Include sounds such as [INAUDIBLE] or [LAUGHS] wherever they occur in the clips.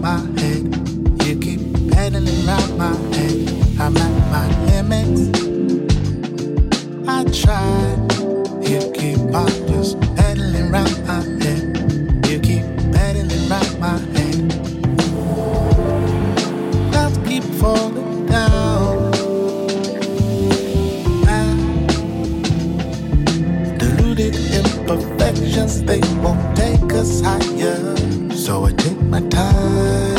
my head. You keep pedaling around my head. I'm at my limits. I try, You keep on just around my head. You keep pedaling around my head. Keep falling down. Deluded imperfections, they won't take us higher. So I take my time.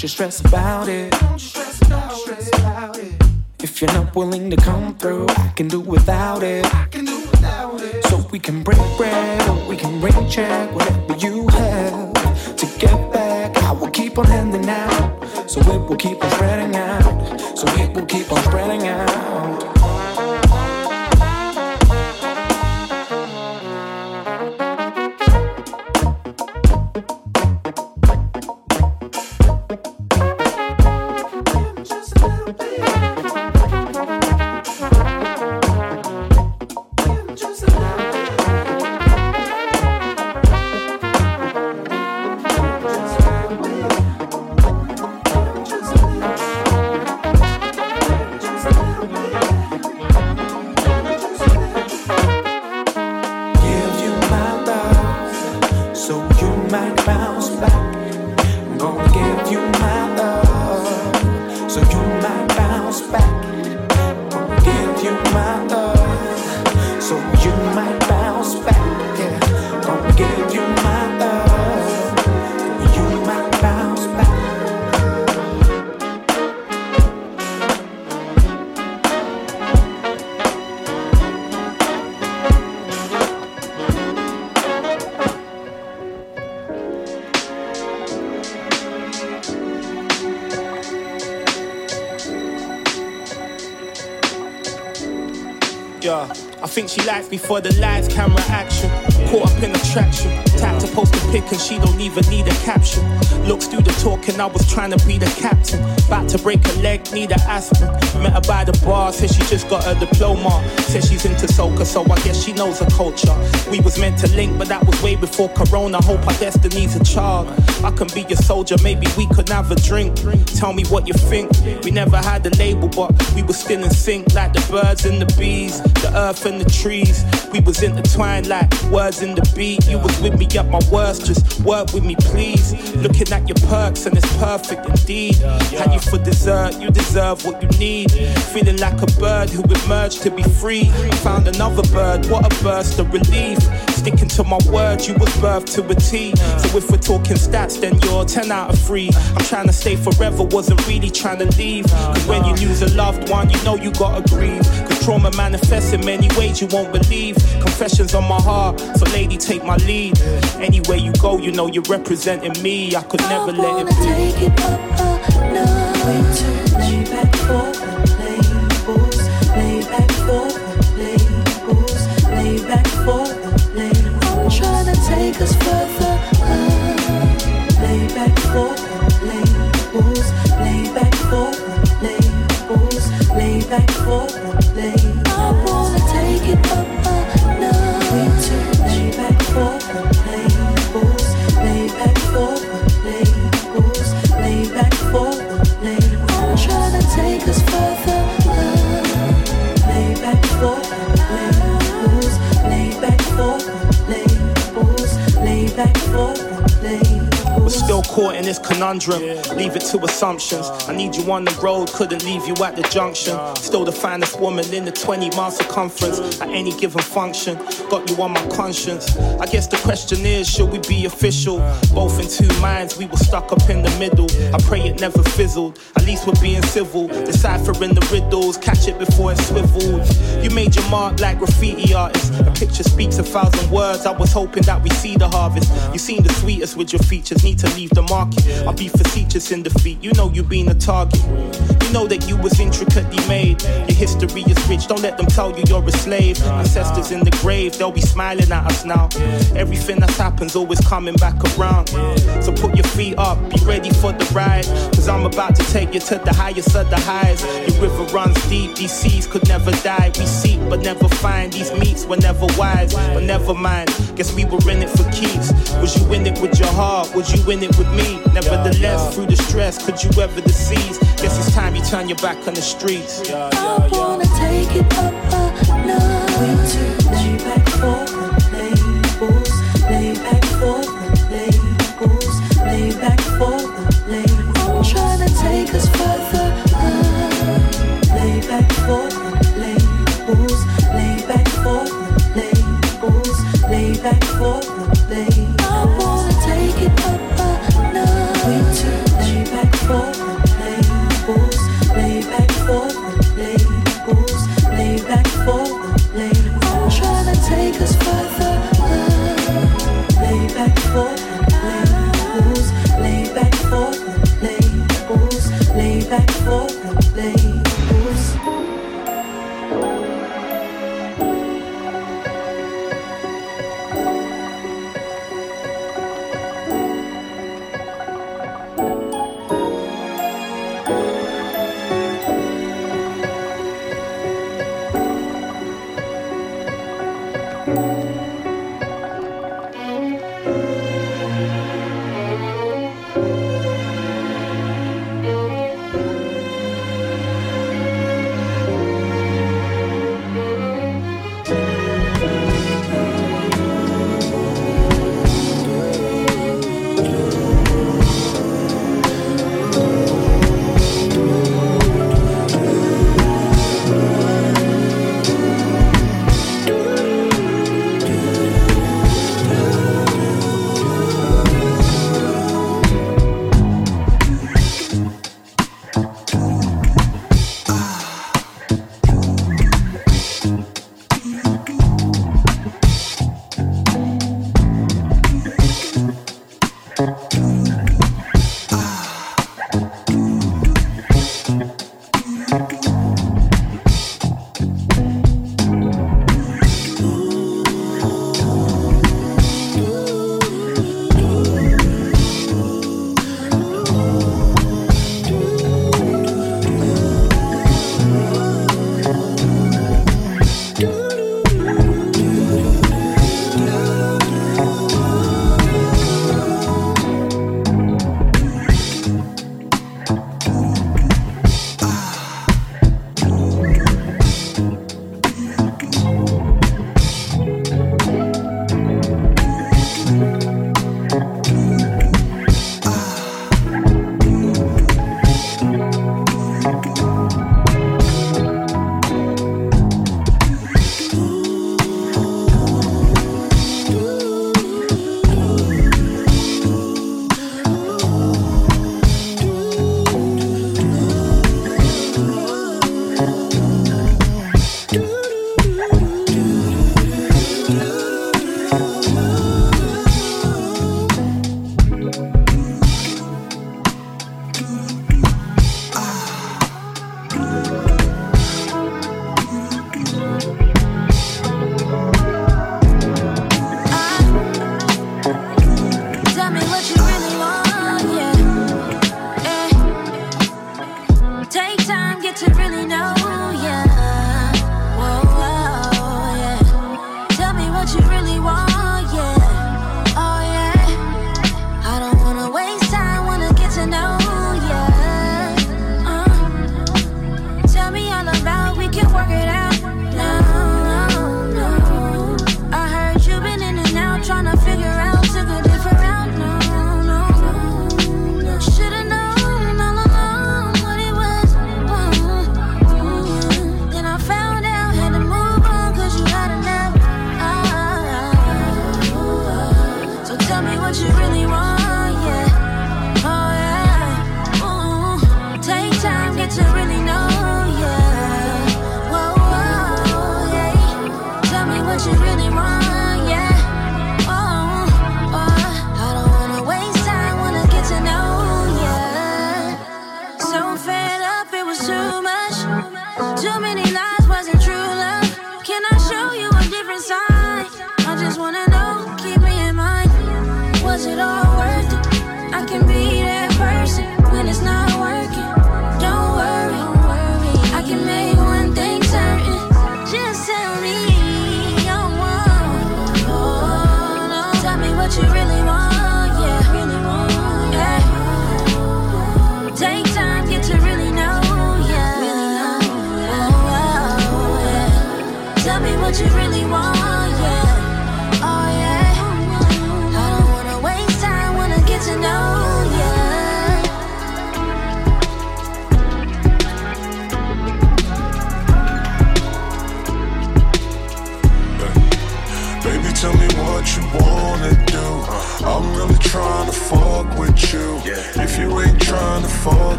Don't you stress about it. If you're not willing to come through, I can do without it. So we can break bread or we can ring check whatever you have for the lights, camera action. Caught up in attraction. Type to post a pic and she don't even need a caption. Looks through the talk and I was trying to be the captain. About to break a leg, need an aspirin. Met her by the bar, said she just got her diploma. Said she's into soca, so I guess she knows her culture. We was meant to link, but that was way before Corona. Hope our destiny's a child. I can be your soldier, maybe we could have a drink. Tell me what you think. We never had a label, but we were still in sync, like the birds and the bees, the earth and the trees. We was intertwined like words in the beat. You was with me at my worst, just work with me, please. Looking at your perks and it's perfect indeed. Had you for dessert, you deserve what you need. Feeling like a bird who emerged to be free. Found another bird, what a burst of relief. Sticking to my word, you was birthed to a T. So if we're talking stats, then you're 10 out of 3. I'm trying to stay forever, wasn't really trying to leave. Cause when you lose a loved one, you know you gotta grieve. Cause trauma manifests in many ways you won't believe. Confessions on my heart, so lady, take my lead. Anywhere you go, you know you're representing me. I could never I let wanna it be. take it up a notch. Lay back for the labels. This conundrum. Leave it to assumptions. I need you on the road, couldn't leave you at the junction. Still the finest woman in the 20 mile circumference at any given function. Got you on my conscience. I guess the question is, should we be official? Both in two minds, we were stuck up in the middle. I pray it never fizzled. At least we're being civil. Deciphering the riddles, catch it before it swivels. You made your mark like graffiti artists. A picture speaks a thousand words. I was hoping that we see the harvest. You seem the sweetest with your features. Need to leave the market. I'll be facetious in defeat. You know you been a target. Know that you was intricately made. Your history is rich. Don't let them tell you you're a slave. Ancestors in the grave, they'll be smiling at us now. Everything that happens always coming back around. So put your feet up, be ready for the ride. Cause I'm about to take you to the highest of the highs. Your river runs deep, these seas could never die. We seek but never find. These meets were never wise, but never mind. Guess we were in it for keeps. Was you in it with your heart? Was you in it with me? Nevertheless, through the stress, could you ever deceive? Guess it's time you turn your back on the streets. I wanna take it up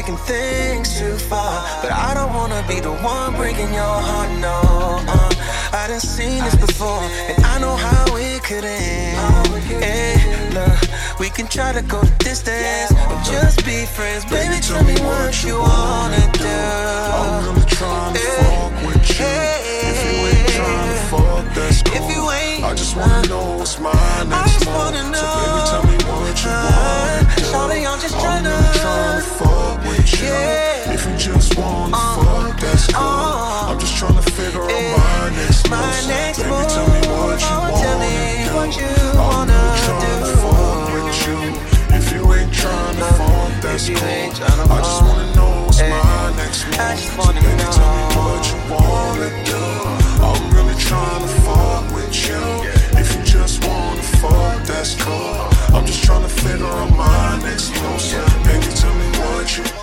taking things too far. But I don't wanna be the one breaking your heart, no. Uh, I done seen this before, and I know how it could end. Hey, look, we can try to go the distance, or just be friends. Baby, tell me what you wanna do. I'm really trying to fuck with you. If you ain't trying fuck, that's cool. I just wanna know what's my next move. So baby, tell me what you want. Shawty, I'm just trying. I'm really trying to fuck with. If you just wanna fuck, that's cool. I'm just trying to figure out my next move. So baby, tell me what you wanna do. I'm not trying to fuck with you. If you ain't trying to fuck, that's cool. I just wanna know what's my next move. So baby, tell me what you wanna do. I'm really trying to fuck with you. If you just wanna fuck, that's cool. I'm just trying to figure out my next move. Baby, tell me what you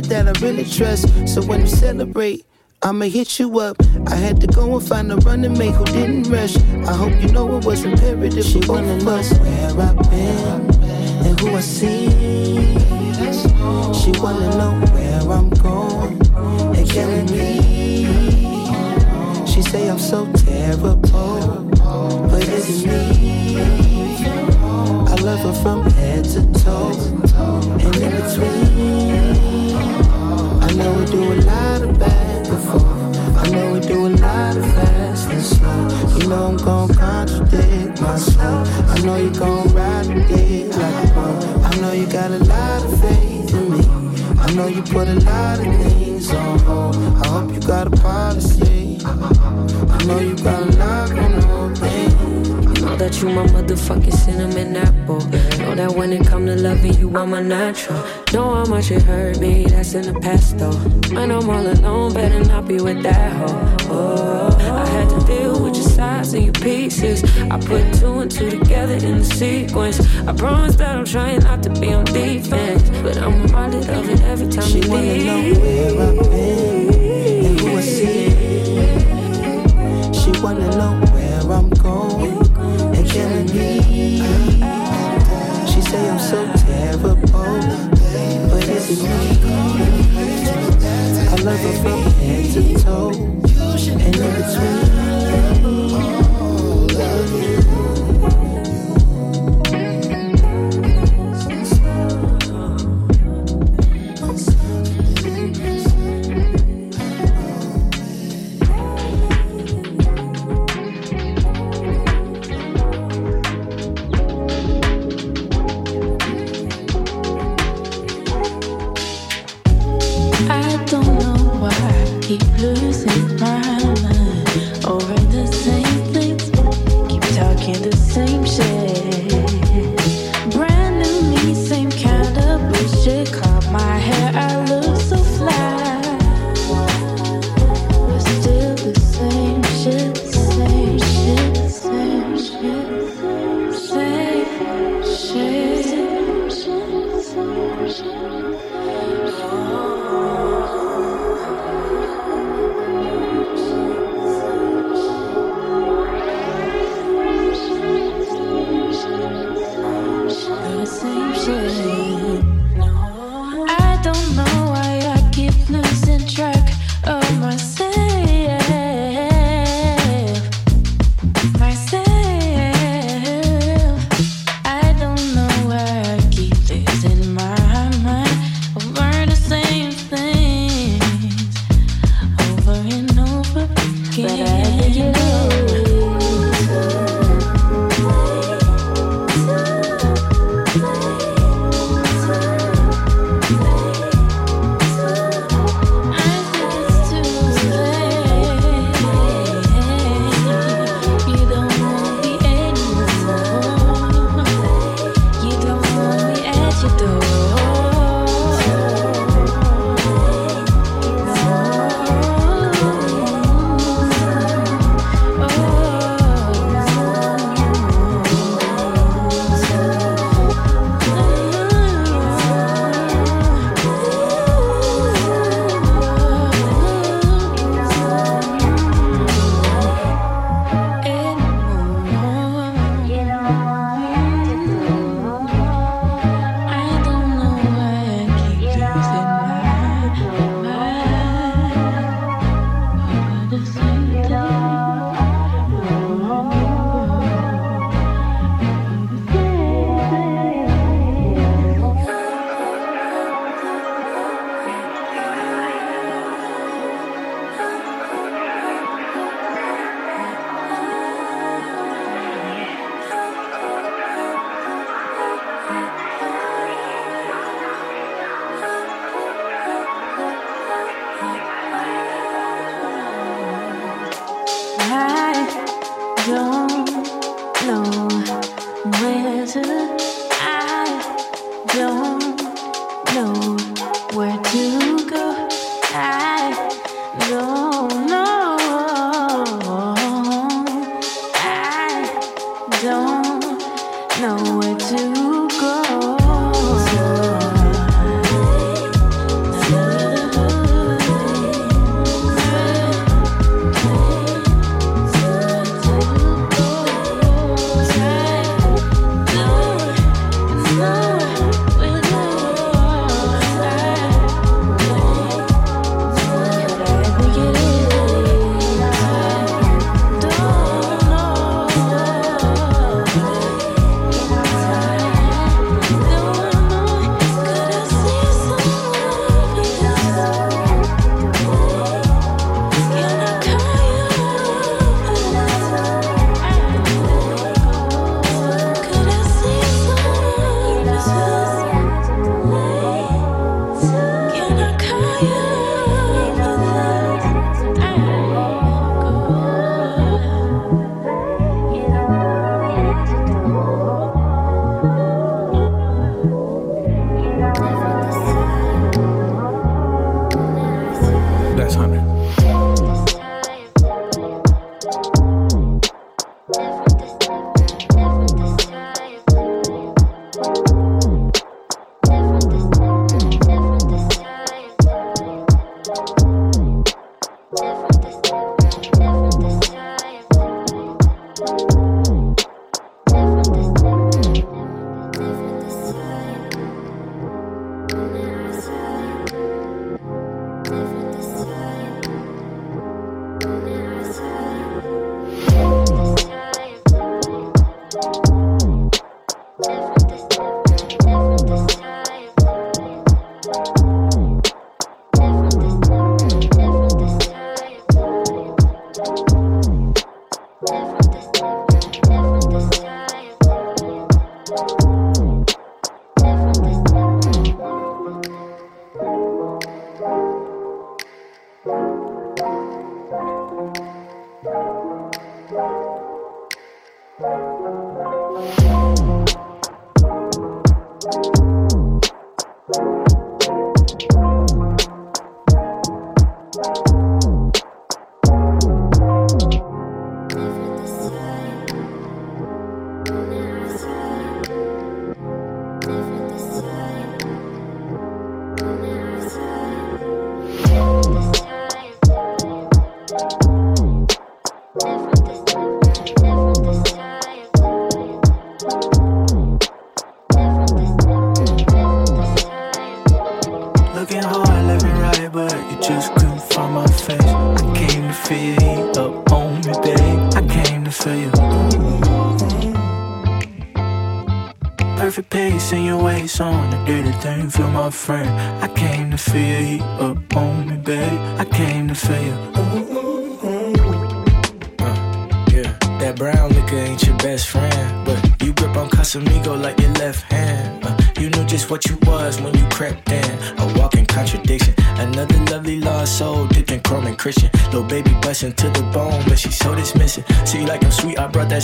somebody that I really trust. So when we celebrate, I'ma hit you up. I had to go and find a running mate who didn't rush. I hope you know it was imperative. She wanna know where I've been and who I see. She wanna know where I'm going and killing me. She say I'm so terrible, but it's me. I love her from head to toe and in between. I do a lot of and forth. I know we do a lot of fast and slow. You know I'm gon' contradict myself. I know you gon' ride with it like a pro. I know you got a lot of faith in me. I know you put a lot of things on hold. I hope you got a policy. I know you got a on the whole thing. Know that you my motherfucking cinnamon apple. Know that when it come to loving you, I'm a natural. Know how much it hurt me, that's in the past though. When I'm all alone, better not be with that hoe. Oh, I had to deal with your sides and your pieces. I put two and two together in the sequence. I promise that I'm trying not to be on defense, but I'm reminded of it every time She you wanna know leave. where I've been love her from head to toe and in between.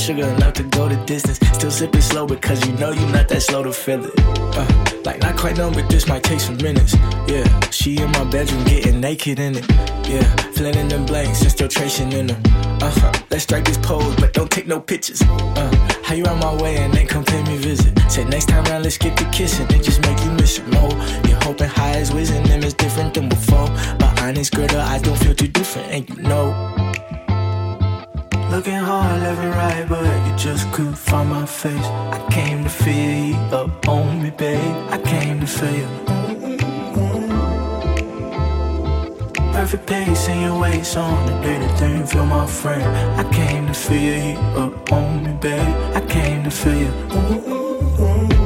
Sugar enough to go the distance. Still sipping slow because you know you're not that slow to feel it. Uh, like not quite numb, but this might take some minutes. Yeah, she in my bedroom getting naked in it. Yeah, filling in them blanks and still tracing in them. Uh huh. Let's strike this pose, but don't take no pictures. Uh, how you on my way and then come pay me visit? Said next time round, let's get to kissing and just make you miss it more. You're hoping high as whiz and them is different than before. But honest, girl, I don't feel too different, and you know. Looking hard left right, but you just couldn't find my face. I came to feel you up on me, babe. I came to feel you. Perfect pace in your waist on the day that thing feel my friend. I came to feel you up on me, babe. I came to feel you.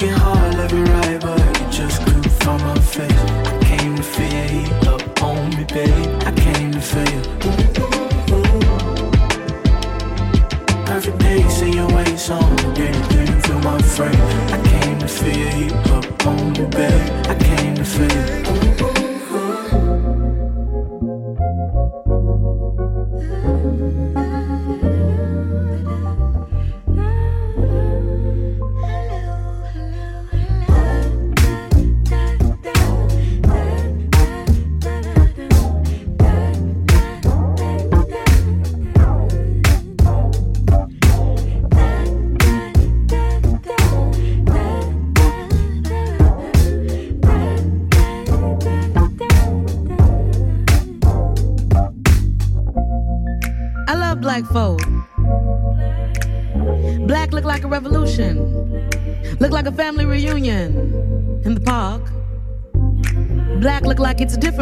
working hard left and right, but you just couldn't my face. I came to feel your heat up on me, babe. I came to feel you. Ooh, ooh. Perfect pace in your waist on, dirty, dirty, feel my frame. I came to feel you.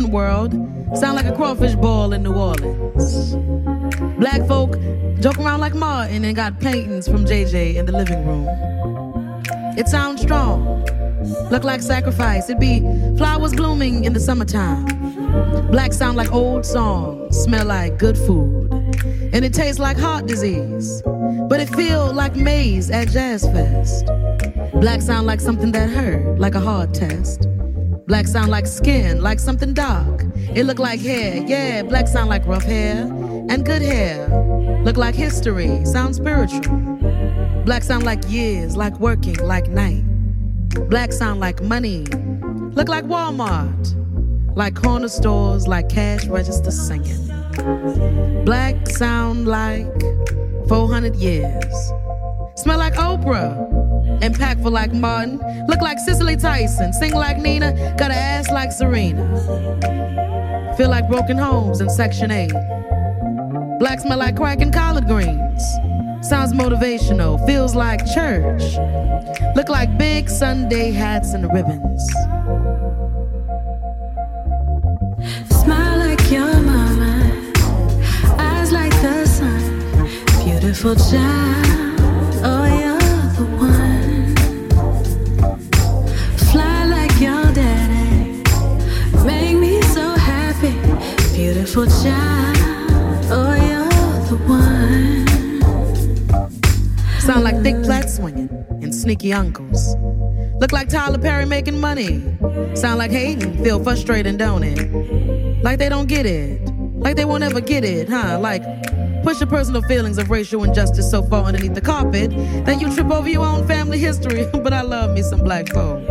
World. Sound like a crawfish ball in New Orleans. Black folk joke around like Martin and got paintings from JJ in the living room. It sounds strong. Look like sacrifice. It be flowers blooming in the summertime. Black sound like old songs. Smell like good food. And it tastes like heart disease. But it feel like maize at Jazz Fest. Black sound like something that hurt, like a hard test. Black sound like skin, like something dark. It look like hair, yeah. Black sound like rough hair and good hair. Look like history, sound spiritual. Black sound like years, like working, like night. Black sound like money, look like Walmart, like corner stores, like cash register singing. Black sound like 400 years. Smell like Oprah. Impactful like Martin. Look like Cicely Tyson. Sing like Nina. Got an ass like Serena. Feel like broken homes in Section 8. Black smell like crack and collard greens. Sounds motivational. Feels like church. Look like big Sunday hats and ribbons. Smile like your mama, eyes like the sun. Beautiful child, uncles. Look like Tyler Perry making money. Sound like Hayden, feel frustrated, don't it? Like they don't get it. Like they won't ever get it, huh? Like push your personal feelings of racial injustice so far underneath the carpet that you trip over your own family history. [LAUGHS] but I love me some black folk.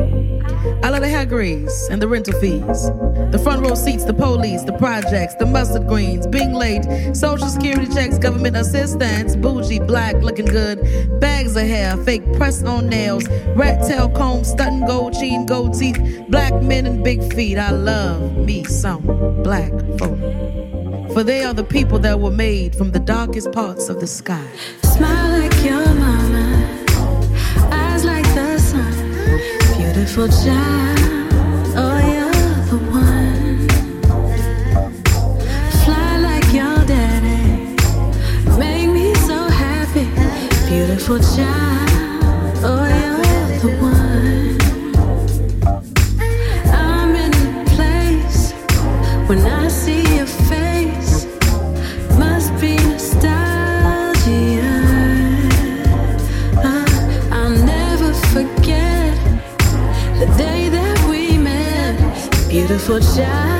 I love the hair grease and the rental fees. The front row seats, the police, the projects, the mustard greens, being late, social security checks, government assistance, bougie, black, looking good, bags of hair, fake press on nails, rat tail comb, stunting gold chain, gold teeth, black men and big feet. I love me some black folk. For they are the people that were made from the darkest parts of the sky. Smile like your mama, eyes like the sun. Beautiful child, Beautiful child, oh you're the one. I'm in place when I see your face, must be nostalgia. Uh, I'll never forget the day that we met. Beautiful child,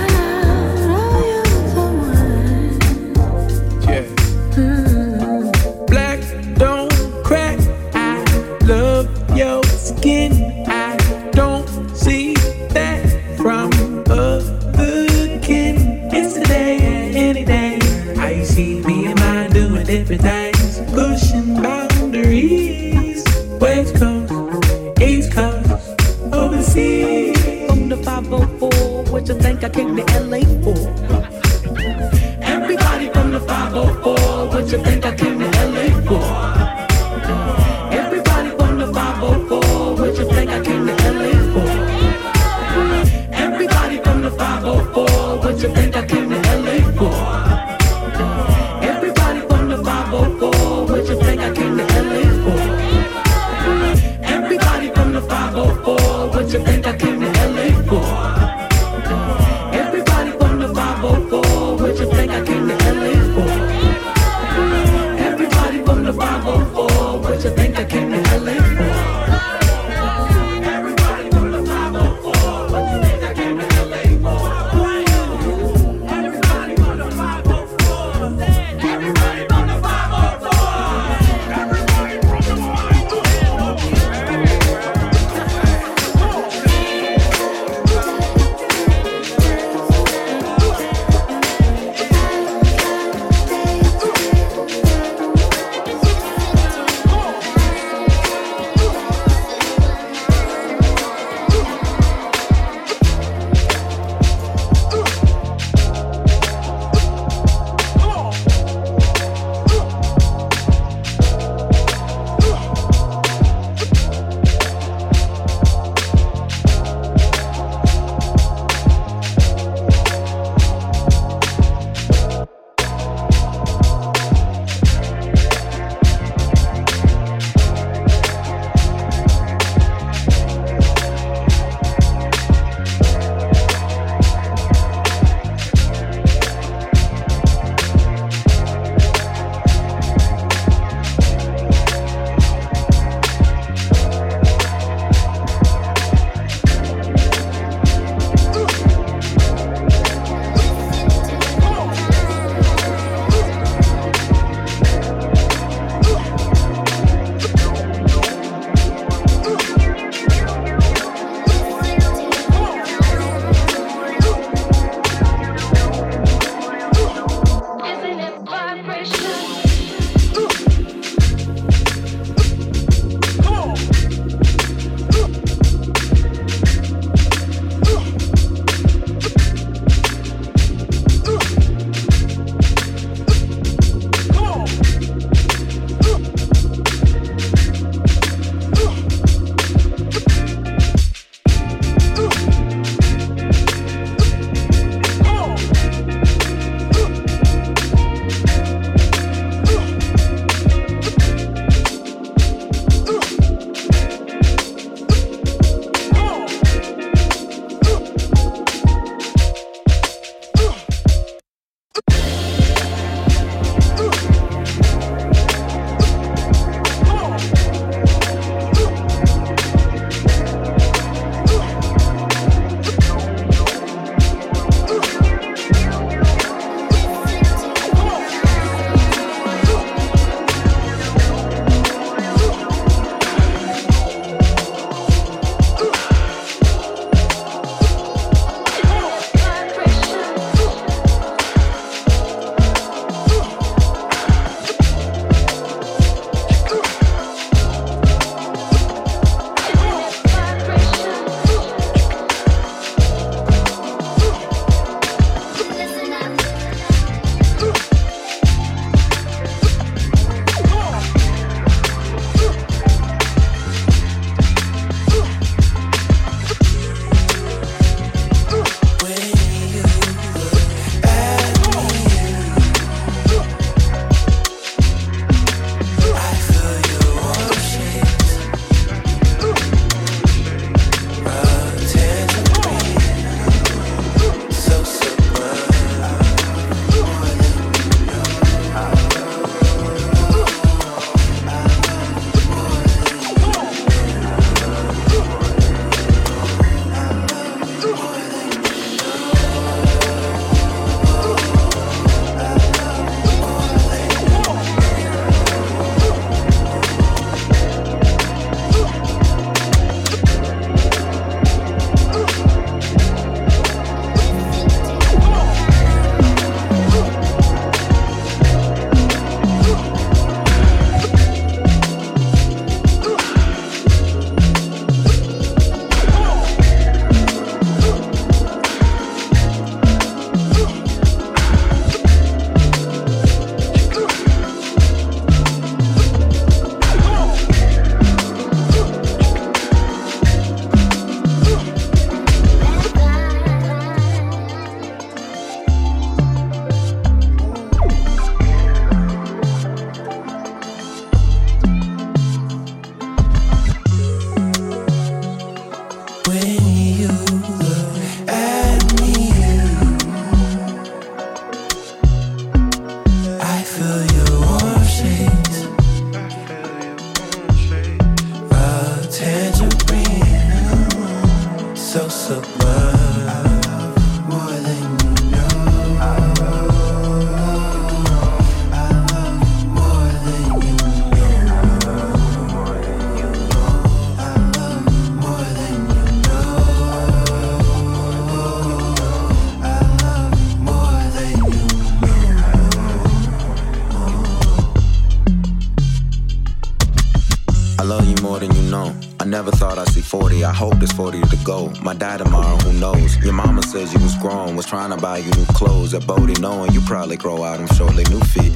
I hope there's 40 to go. My dad tomorrow, who knows? Your mama says you was grown, was trying to buy you new clothes. At Bodie, knowing you probably grow out them shortly new feet.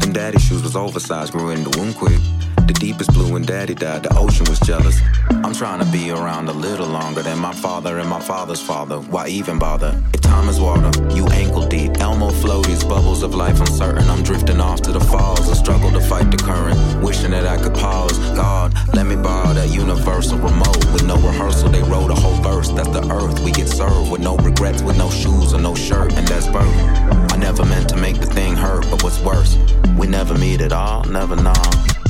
Them daddy shoes was oversized, grew in the womb quick. The deepest blue when daddy died, the ocean was jealous. I'm trying to be around a little longer than my father and my father's father. Why even bother? If time is water, you ankle deep. Elmo floaties, bubbles of life uncertain. I'm drifting off to the falls. I struggle to fight the current, wishing that I could pause. God, let me borrow that universal remote. With no rehearsal, they wrote a whole verse. That's the earth we get served with no regrets, with no shoes or no shirt, and that's birth. I never meant to make the thing hurt, but what's worse, we never meet at all, never know.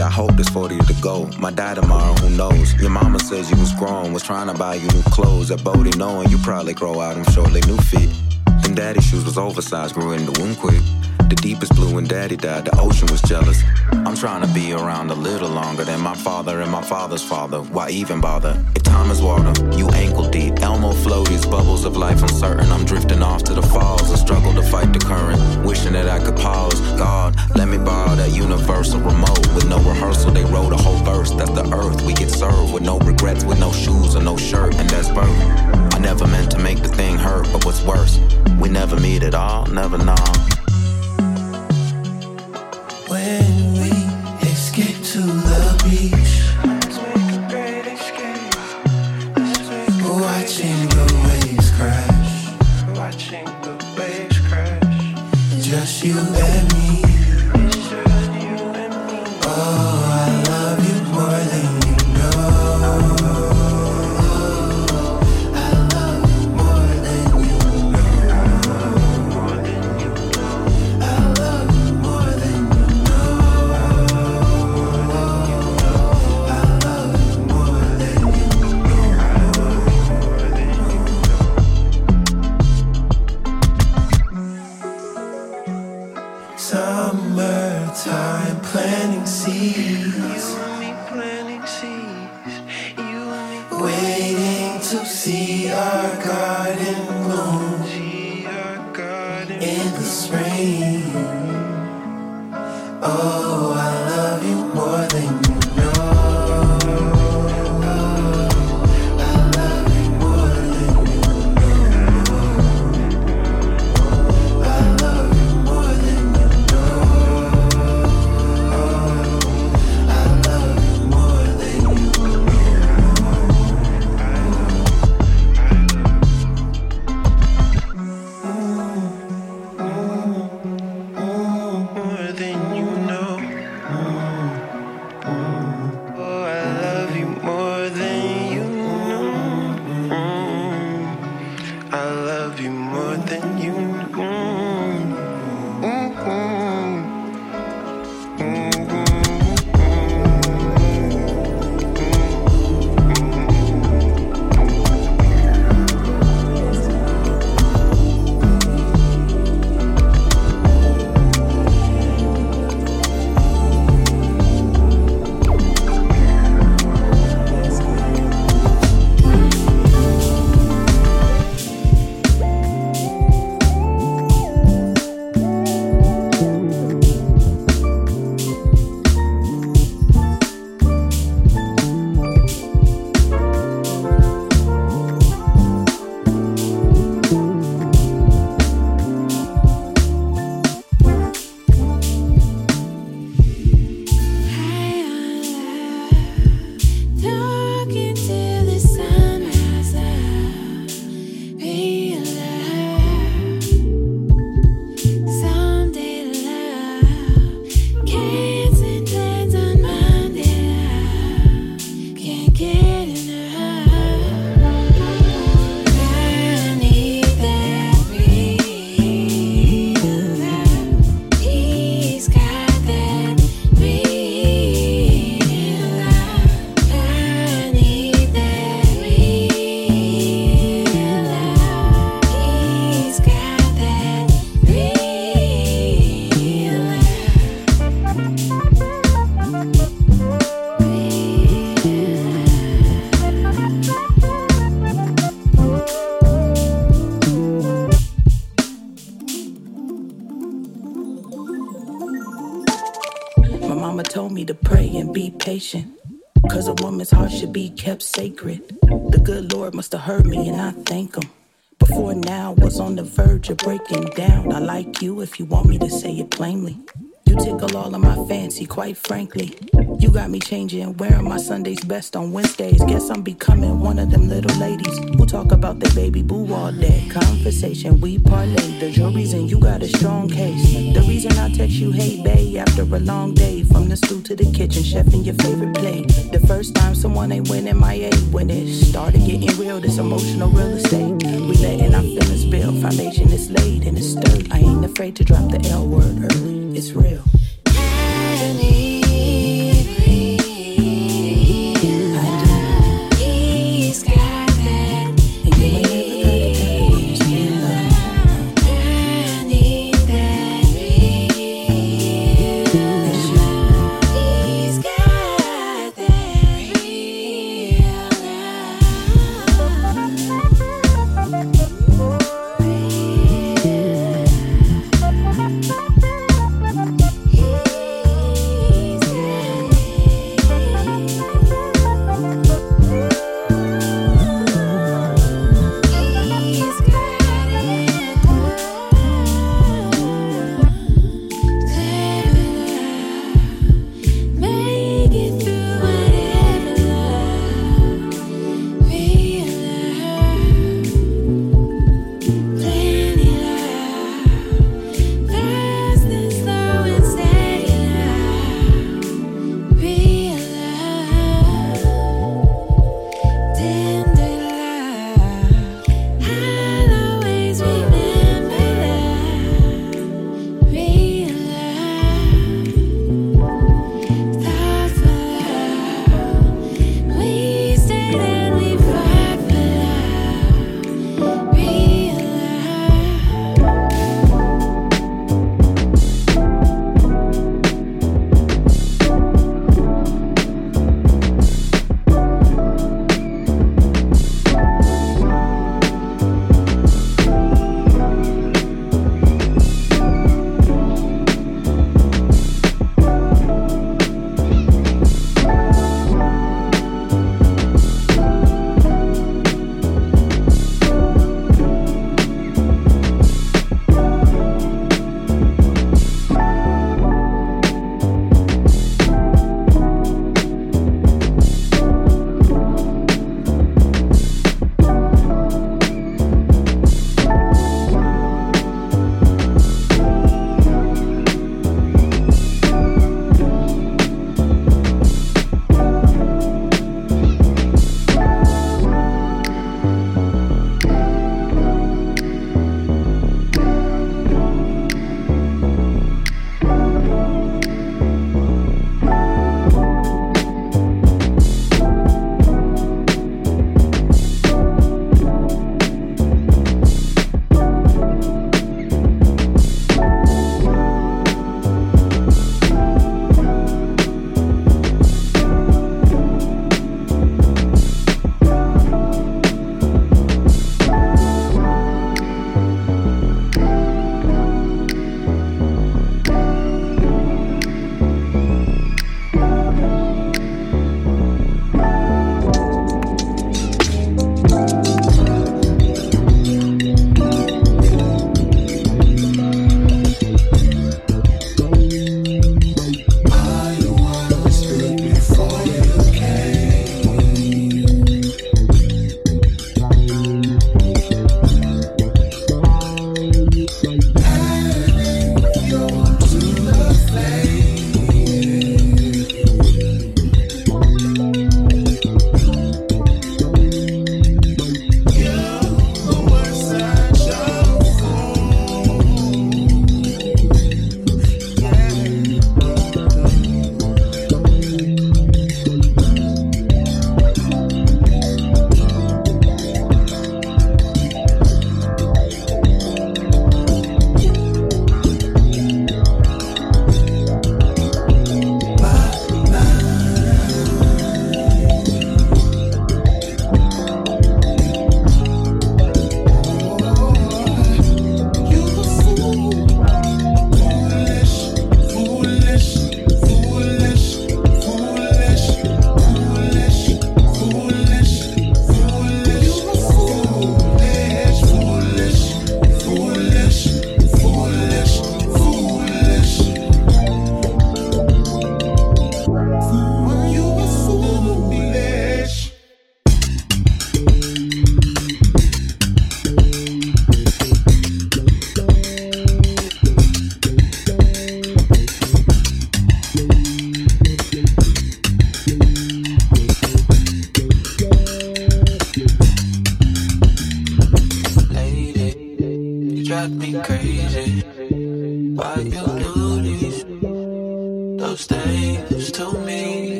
40. I hope there's 40 to go. My dad tomorrow, who knows? Your mama says you was grown, was trying to buy you new clothes. At Bodie, knowing you probably grow out them shortly new feet. Them daddy shoes was oversized, grew in the womb quick. The deepest blue when daddy died, the ocean was jealous. I'm trying to be around a little longer than my father and my father's father. Why even bother? If time is water, you ankle deep. Elmo floaties, bubbles of life uncertain. I'm drifting off to the falls. I struggle to fight the current, wishing that I could rehearsal, they wrote a whole verse. That's the earth we get served with no regrets, with no shoes or no shirt, and that's birth. I never meant to make the thing hurt, but what's worse, we never meet at all, never know. Sacred. The good Lord must have heard me and I thank him. Before now was on the verge of breaking down. I like you if you want me to say it plainly. You tickle all of my fancy, quite frankly. You got me changing, wearing my Sunday's best on Wednesdays. Guess I'm becoming one of them little ladies who talk about their baby boo all day. Conversation, we parlay. The jury's and you got a strong case. The reason I text you, hey, babe, after a long day. From the stool to the kitchen, chef in your favorite plate. The first time someone ain't winning my A. When it started getting real, this emotional real estate. We letting our feelings build. Foundation is laid and it's sturdy. I ain't afraid to drop the L word early. It's real.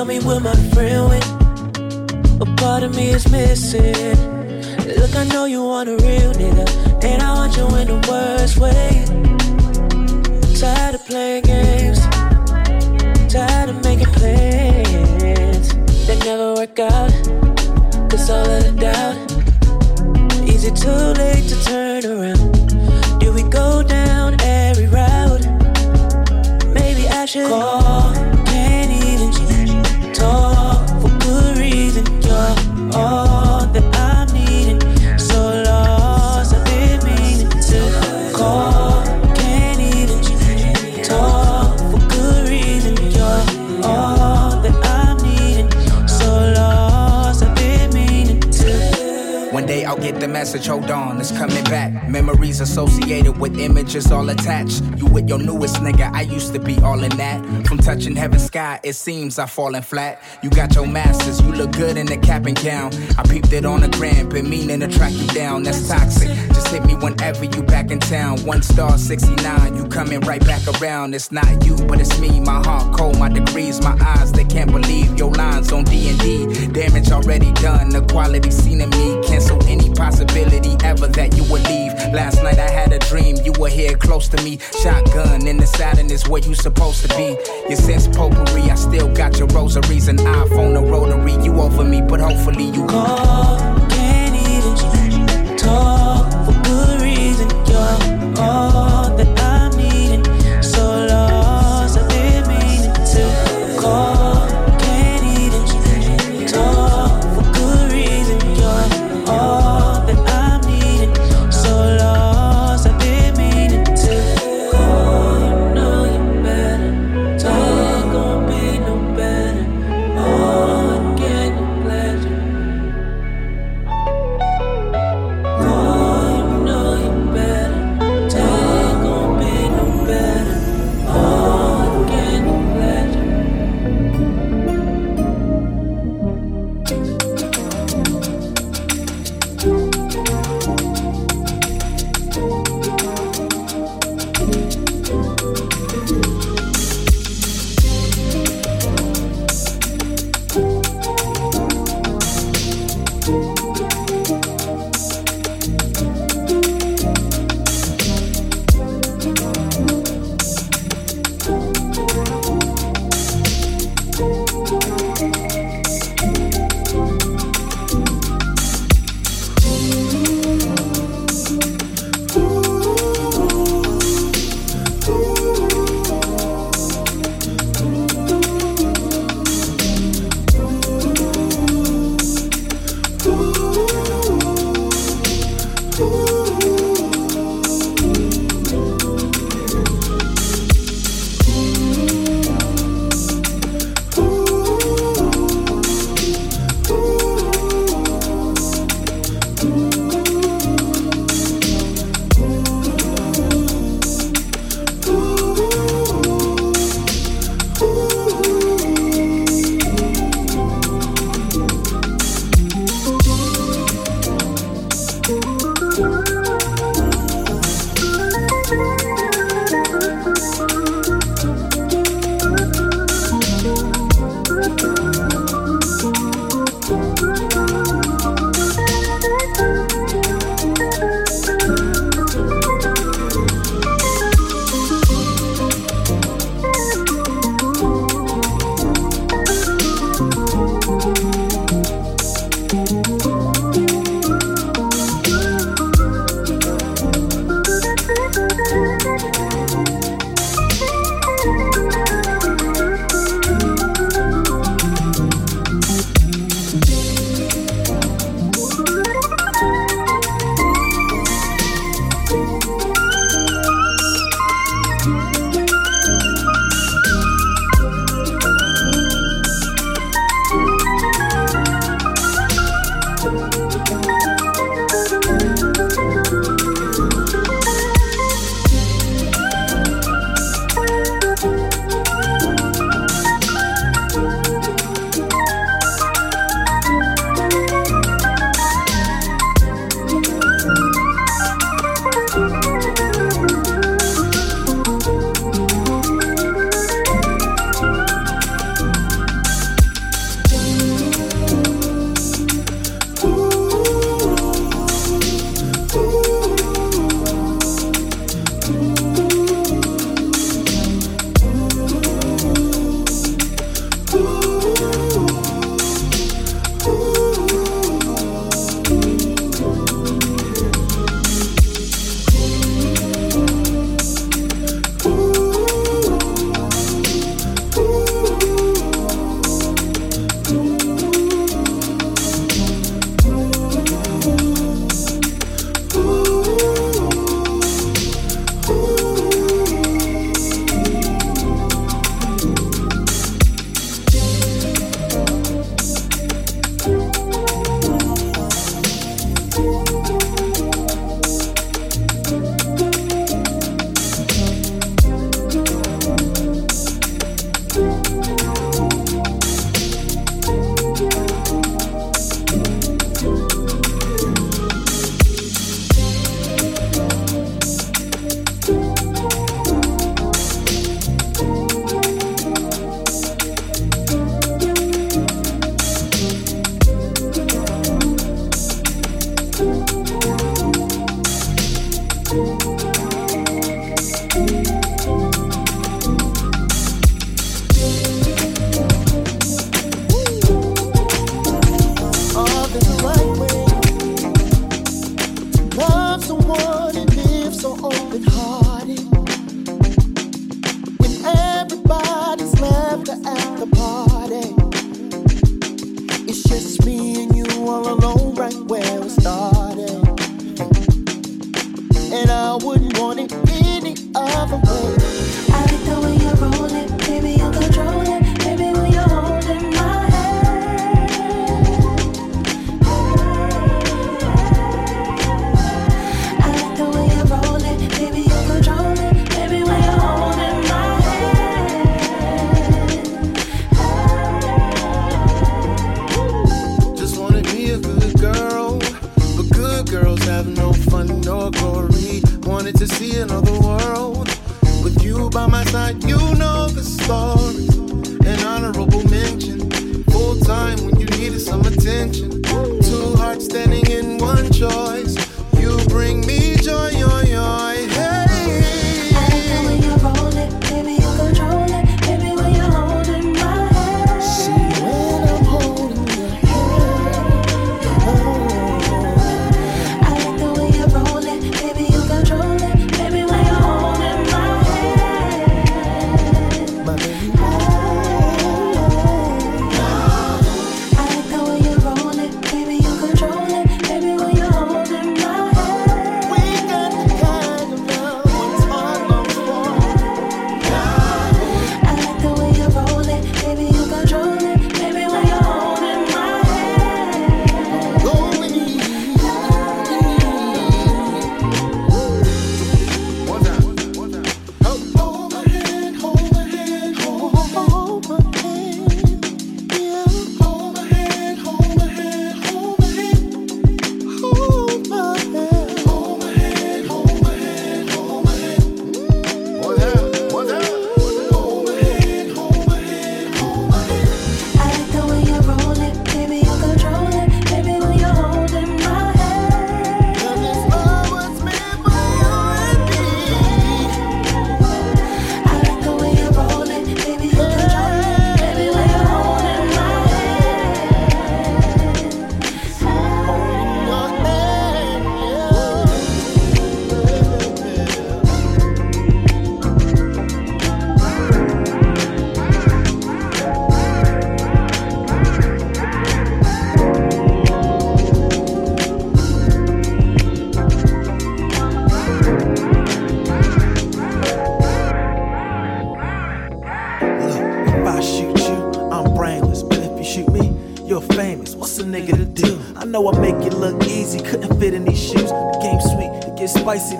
Tell me, will my friend win? What part of me is missing? Look, I know you want a real nigga, and I want you in the worst way. Tired of playing games, tired of making plans that never work out. Cause all of the doubt, is it too late to turn around? Do we go down every route? Maybe I should call, message, hold on, it's coming back. Memories associated with images all attached. You with your newest nigga, I used to be all in that. From touching heaven's sky, it seems I've fallen flat. You got your masters, you look good in the cap and gown. I peeped it on the gram, been meaning to track you down, that's toxic. Just hit me whenever you back in town. One star 69, you coming right back around. It's not you, but it's me. My heart cold, my degrees, my eyes, they can't believe your lines on D&D. Damage already done, the quality seen in me. Cancel any possibility ever that you would leave. Last night I had a dream, you were here close to me. Shotgun in the is where you supposed to be. Your sense potpourri, I still got your rosaries and iPhone, a rotary. You over me, but hopefully you call. Can't even talk for good reason. You're all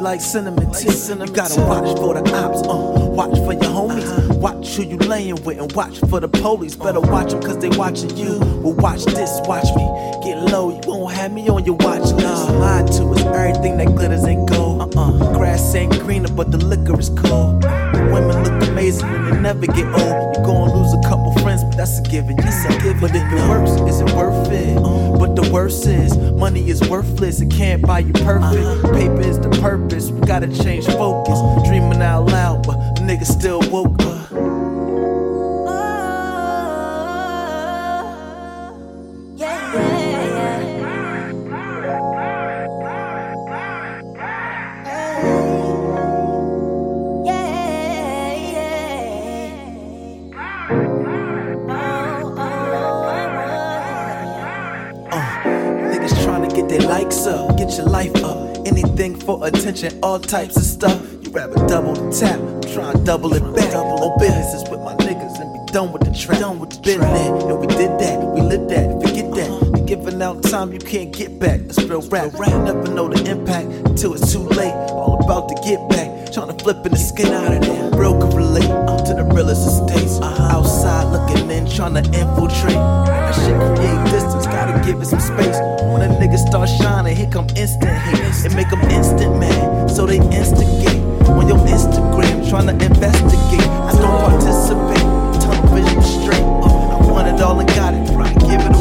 like cinnamon tea. You gotta watch for the ops, uh, watch for your homies. Watch who you laying with and watch for the police. Better watch them cause they watching you. Well, watch this, watch me. Get low, you won't have me on your watch list. Nah, lied to us, everything that glitters ain't gold. Uh-uh, grass ain't greener, but the liquor is cold. Look amazing they never get old. You gon' lose a couple friends, but that's a given. Yes, I give it. But if it works, is it worth it? But the worst is, money is worthless. It can't buy you perfect. Paper is the purpose. We gotta change focus. Dreaming out loud, but nigga still woke. Yeah, attention, all types of stuff. You rather double the tap, I'm trying to double it back. On business with my niggas and be done with the trap. Done with the Been there, and we did that, we lived that, forget that. We giving out time you can't get back. That's real rap. You never know the impact until it's too late. All about to get back, trying to flip in the skin out of there. Real can relate uh, to the realest estates. Outside looking in, trying to infiltrate. That shit create distance, gotta give it some space. When a nigga start shining, here come instant hate. It make them instant mad, so they instigate. On your Instagram, trying to investigate. I don't participate, tunnel vision straight. I want it all and got it, to give it away.